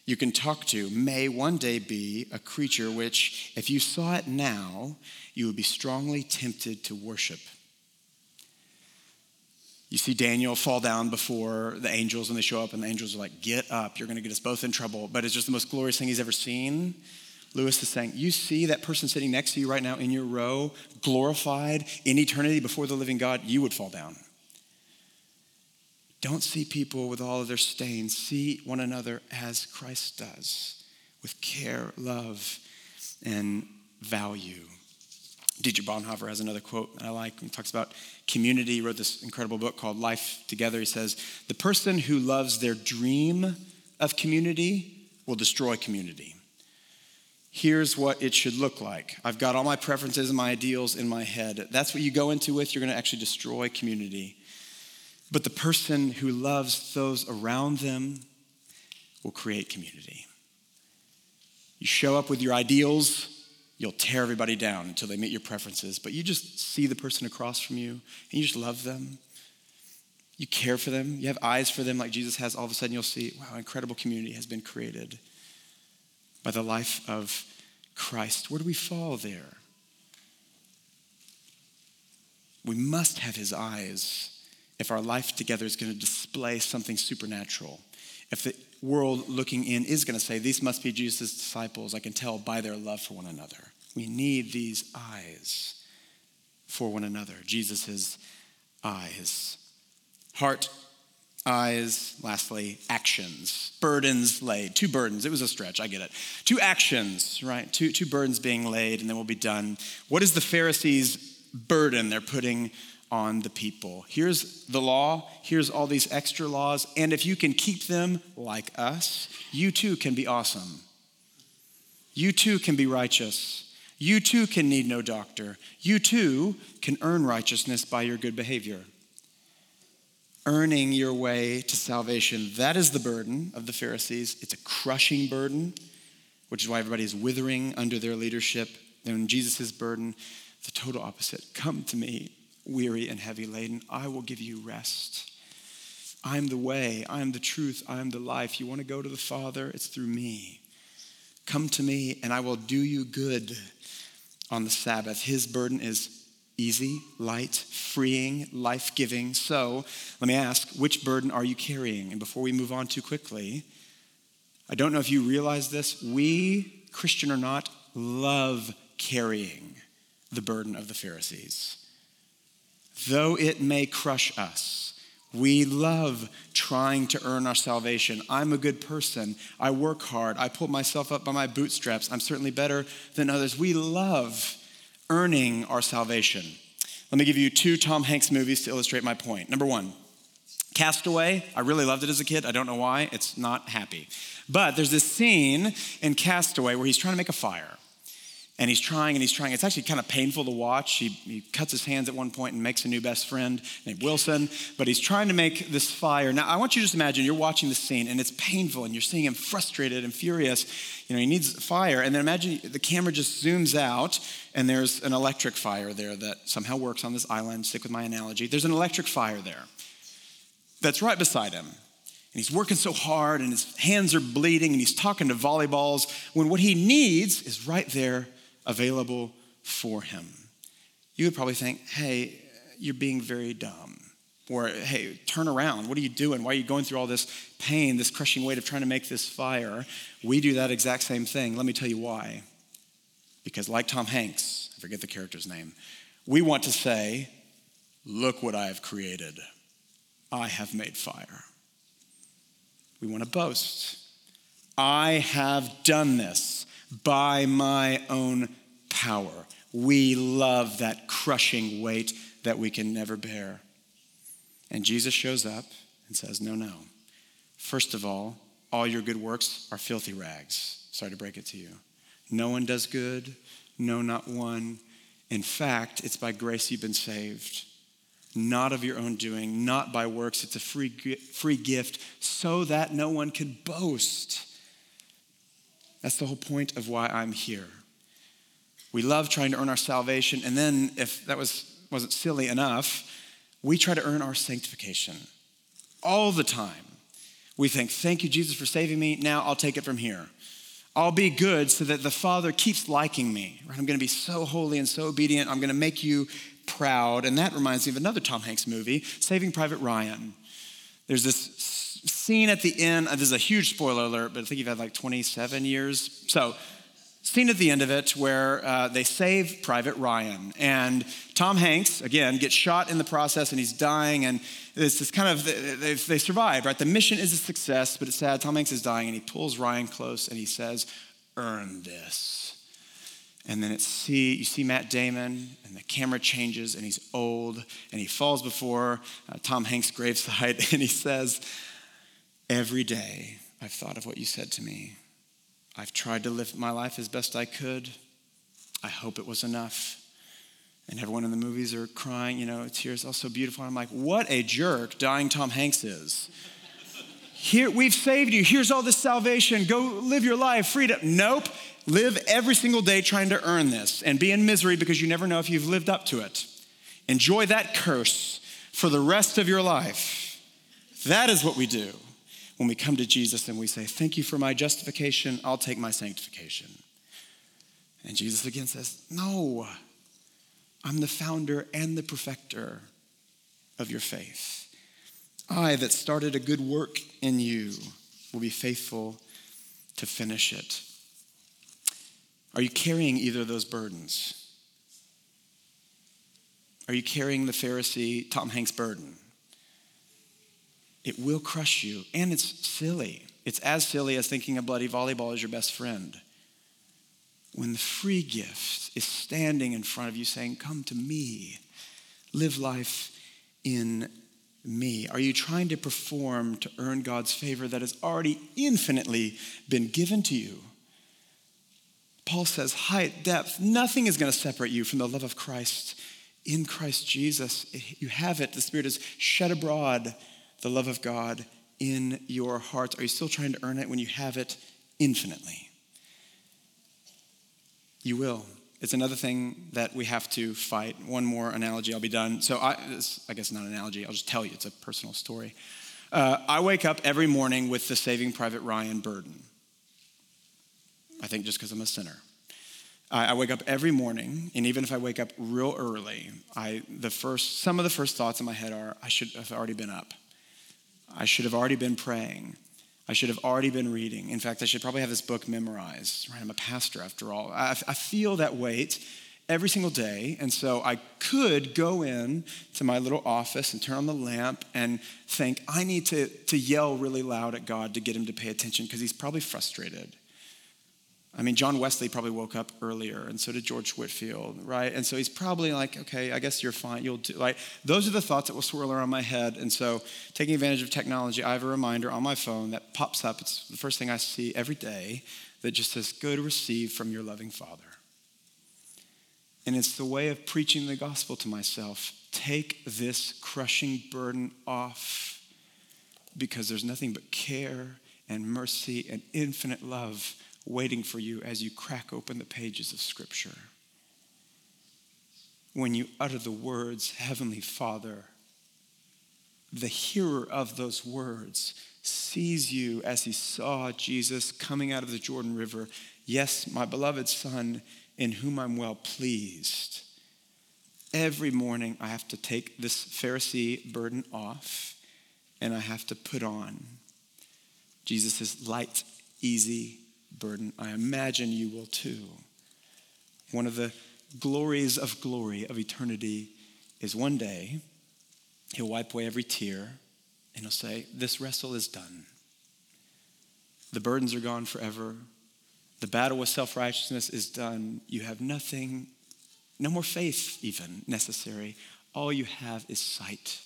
Speaker 1: you can talk to may one day be a creature which, if you saw it now, you would be strongly tempted to worship. You see Daniel fall down before the angels when they show up, and the angels are like, Get up, you're gonna get us both in trouble. But it's just the most glorious thing he's ever seen. Lewis is saying, You see that person sitting next to you right now in your row, glorified in eternity before the living God, you would fall down. Don't see people with all of their stains. See one another as Christ does, with care, love, and value. Dietrich Bonhoeffer has another quote that I like. He talks about community. He wrote this incredible book called Life Together. He says, The person who loves their dream of community will destroy community. Here's what it should look like. I've got all my preferences and my ideals in my head. That's what you go into with, you're going to actually destroy community. But the person who loves those around them will create community. You show up with your ideals, you'll tear everybody down until they meet your preferences. But you just see the person across from you and you just love them. You care for them. You have eyes for them like Jesus has. All of a sudden, you'll see, wow, incredible community has been created by the life of Christ. Where do we fall there? We must have his eyes if our life together is going to display something supernatural. If the world looking in is going to say, These must be Jesus' disciples, I can tell by their love for one another. We need these eyes for one another. Jesus' eyes. Heart, eyes, lastly, actions. Burdens laid. Two burdens. It was a stretch, I get it. Two actions, right? Two, two burdens being laid, and then we'll be done. What is the Pharisees' burden they're putting on the people. Here's the law, here's all these extra laws, and if you can keep them like us, you too can be awesome. You too can be righteous. You too can need no doctor. You too can earn righteousness by your good behavior. Earning your way to salvation, that is the burden of the Pharisees. It's a crushing burden, which is why everybody is withering under their leadership. Then Jesus' burden, the total opposite. Come to me, weary and heavy laden, I will give you rest. I am the way, I am the truth, I am the life. You want to go to the Father? It's through me. Come to me, and I will do you good on the Sabbath. His burden is easy, light, freeing, life giving. So let me ask, which burden are you carrying? And before we move on too quickly, I don't know if you realize this. We, Christian or not, love carrying the burden of the Pharisees though it may crush us. We love trying to earn our salvation. I'm a good person. I work hard. I pull myself up by my bootstraps. I'm certainly better than others. We love earning our salvation. Let me give you two Tom Hanks movies to illustrate my point. Number one, Castaway. I really loved it as a kid. I don't know why. It's not happy. But there's this scene in Castaway where he's trying to make a fire and he's trying and he's trying. It's actually kind of painful to watch. He, he, cuts his hands at one point and makes a new best friend named Wilson, but he's trying to make this fire. Now, I want you to just imagine you're watching the scene and it's painful and you're seeing him frustrated and furious. You know, he needs fire. And then imagine the camera just zooms out and there's an electric fire there that somehow works on this island. Stick with my analogy. There's an electric fire there that's right beside him. And he's working so hard and his hands are bleeding and he's talking to volleyballs when what he needs is right there available for him. You would probably think, hey, you're being very dumb. Or, hey, turn around. What are you doing? Why are you going through all this pain, this crushing weight of trying to make this fire? We do that exact same thing. Let me tell you why. Because, like Tom Hanks, I forget the character's name, we want to say, Look what I have created. I have made fire. We want to boast. I have done this by my own power. We love that crushing weight that we can never bear. And Jesus shows up and says, No, no. First of all, all your good works are filthy rags. Sorry to break it to you. No one does good, no, not one. In fact, it's by grace you've been saved, not of your own doing, not by works. It's a free, free gift so that no one can boast. That's the whole point of why I'm here. We love trying to earn our salvation, and then if that was, wasn't silly enough, we try to earn our sanctification all the time. We think, Thank you, Jesus, for saving me. Now I'll take it from here. I'll be good so that the Father keeps liking me. Right? I'm going to be so holy and so obedient. I'm going to make you proud. And that reminds me of another Tom Hanks movie, Saving Private Ryan. There's this scene at the end, uh, this is a huge spoiler alert, but I think you've had like 27 years. So scene at the end of it where uh, they save Private Ryan. And Tom Hanks, again, gets shot in the process and he's dying. And it's this kind of, they, they survive, right? The mission is a success, but it's sad. Tom Hanks is dying and he pulls Ryan close and he says, Earn this. And then it's see, you see Matt Damon, and the camera changes, and he's old, and he falls before uh, Tom Hanks' gravesite, and he says, Every day I've thought of what you said to me. I've tried to live my life as best I could. I hope it was enough. And everyone in the movies are crying, you know, tears all so beautiful. I'm like, what a jerk dying Tom Hanks is. Here, we've saved you. Here's all this salvation. Go live your life, freedom. Nope. Live every single day trying to earn this and be in misery because you never know if you've lived up to it. Enjoy that curse for the rest of your life. That is what we do when we come to Jesus and we say, Thank you for my justification, I'll take my sanctification. And Jesus again says, No, I'm the founder and the perfecter of your faith. I that started a good work in you will be faithful to finish it. Are you carrying either of those burdens? Are you carrying the Pharisee Tom Hanks burden? It will crush you, and it's silly. It's as silly as thinking a bloody volleyball is your best friend. When the free gift is standing in front of you saying, Come to me, live life in me? Are you trying to perform to earn God's favor that has already infinitely been given to you? Paul says, height, depth, nothing is going to separate you from the love of Christ in Christ Jesus. You have it. The Spirit is shed abroad the love of God in your hearts? Are you still trying to earn it when you have it infinitely? You will. It's another thing that we have to fight. One more analogy, I'll be done. So, I, this, I guess not an analogy, I'll just tell you, it's a personal story. Uh, I wake up every morning with the Saving Private Ryan burden. I think just because I'm a sinner. I, I wake up every morning, and even if I wake up real early, I, the first, some of the first thoughts in my head are, I should have already been up. I should have already been praying. I should have already been reading. In fact, I should probably have this book memorized. Right? I'm a pastor after all. I, I feel that weight every single day. And so I could go in to my little office and turn on the lamp and think, I need to, to yell really loud at God to get him to pay attention because he's probably frustrated. I mean, John Wesley probably woke up earlier, and so did George Whitefield, right? And so he's probably like, okay, I guess you're fine. You'll do, like, those are the thoughts that will swirl around my head. And so, taking advantage of technology, I have a reminder on my phone that pops up. It's the first thing I see every day that just says, go to receive from your loving Father. And it's the way of preaching the gospel to myself. Take this crushing burden off because there's nothing but care and mercy and infinite love waiting for you as you crack open the pages of Scripture. When you utter the words, Heavenly Father, the hearer of those words sees you as he saw Jesus coming out of the Jordan River. Yes, my beloved Son, in whom I'm well pleased. Every morning, I have to take this Pharisee burden off and I have to put on Jesus' light, easy, burden. I imagine you will too. One of the glories of glory of eternity is one day he'll wipe away every tear and he'll say, This wrestle is done. The burdens are gone forever. The battle with self righteousness is done. You have nothing, no more faith even necessary. All you have is sight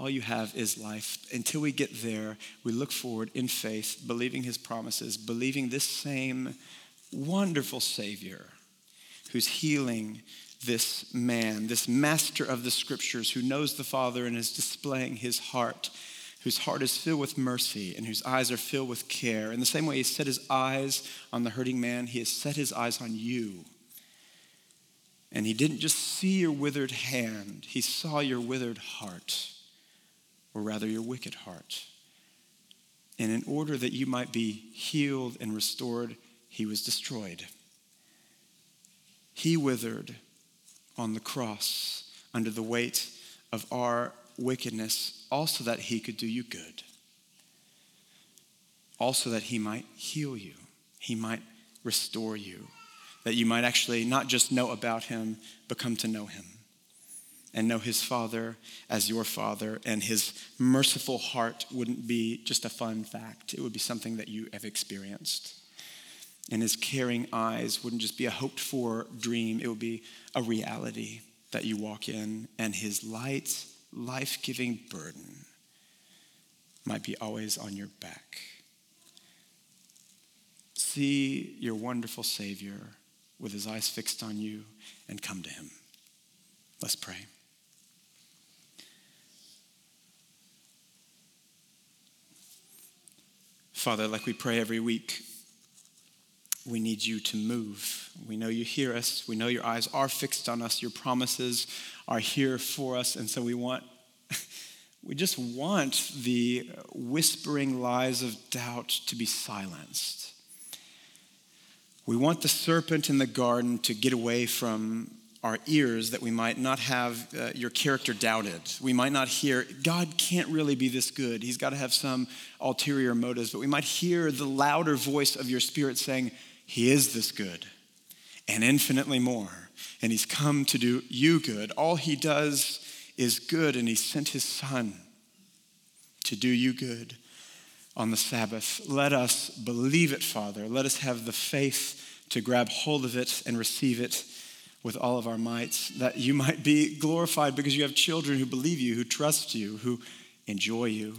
Speaker 1: all you have is life. Until we get there, we look forward in faith, believing his promises, believing this same wonderful Savior who's healing this man, this master of the scriptures who knows the Father and is displaying his heart, whose heart is filled with mercy and whose eyes are filled with care. In the same way he set his eyes on the hurting man, he has set his eyes on you. And he didn't just see your withered hand, he saw your withered heart or rather your wicked heart. And in order that you might be healed and restored, he was destroyed. He withered on the cross under the weight of our wickedness, also that he could do you good, also that he might heal you, he might restore you. that you might actually not just know about him, but come to know him and know his father as your father, and his merciful heart wouldn't be just a fun fact, it would be something that you have experienced. And his caring eyes wouldn't just be a hoped for dream, it would be a reality that you walk in, and his light, life giving burden might be always on your back. See your wonderful Savior with his eyes fixed on you and come to him. Let's pray. Father, like we pray every week, we need you to move. We know you hear us. We know your eyes are fixed on us. Your promises are here for us. And so we want, we just want the whispering lies of doubt to be silenced. We want the serpent in the garden to get away from our ears that we might not have uh, your character doubted. We might not hear, God can't really be this good. He's got to have some ulterior motives. But we might hear the louder voice of your spirit saying, He is this good and infinitely more. And He's come to do you good. All He does is good, and He sent His Son to do you good on the Sabbath. Let us believe it, Father. Let us have the faith to grab hold of it and receive it with all of our mights, that you might be glorified because you have children who believe you, who trust you, who enjoy you,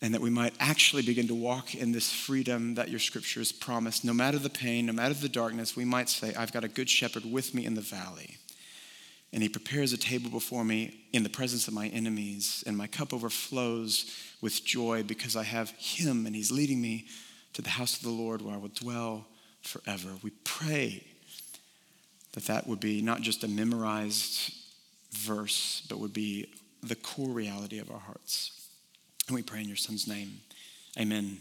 Speaker 1: and that we might actually begin to walk in this freedom that your scriptures promise. No matter the pain, no matter the darkness, we might say, I've got a good shepherd with me in the valley. And he prepares a table before me in the presence of my enemies, and my cup overflows with joy because I have him, and he's leading me to the house of the Lord where I will dwell forever. We pray that that would be not just a memorized verse, but would be the core reality of our hearts. And we pray in your son's name. Amen.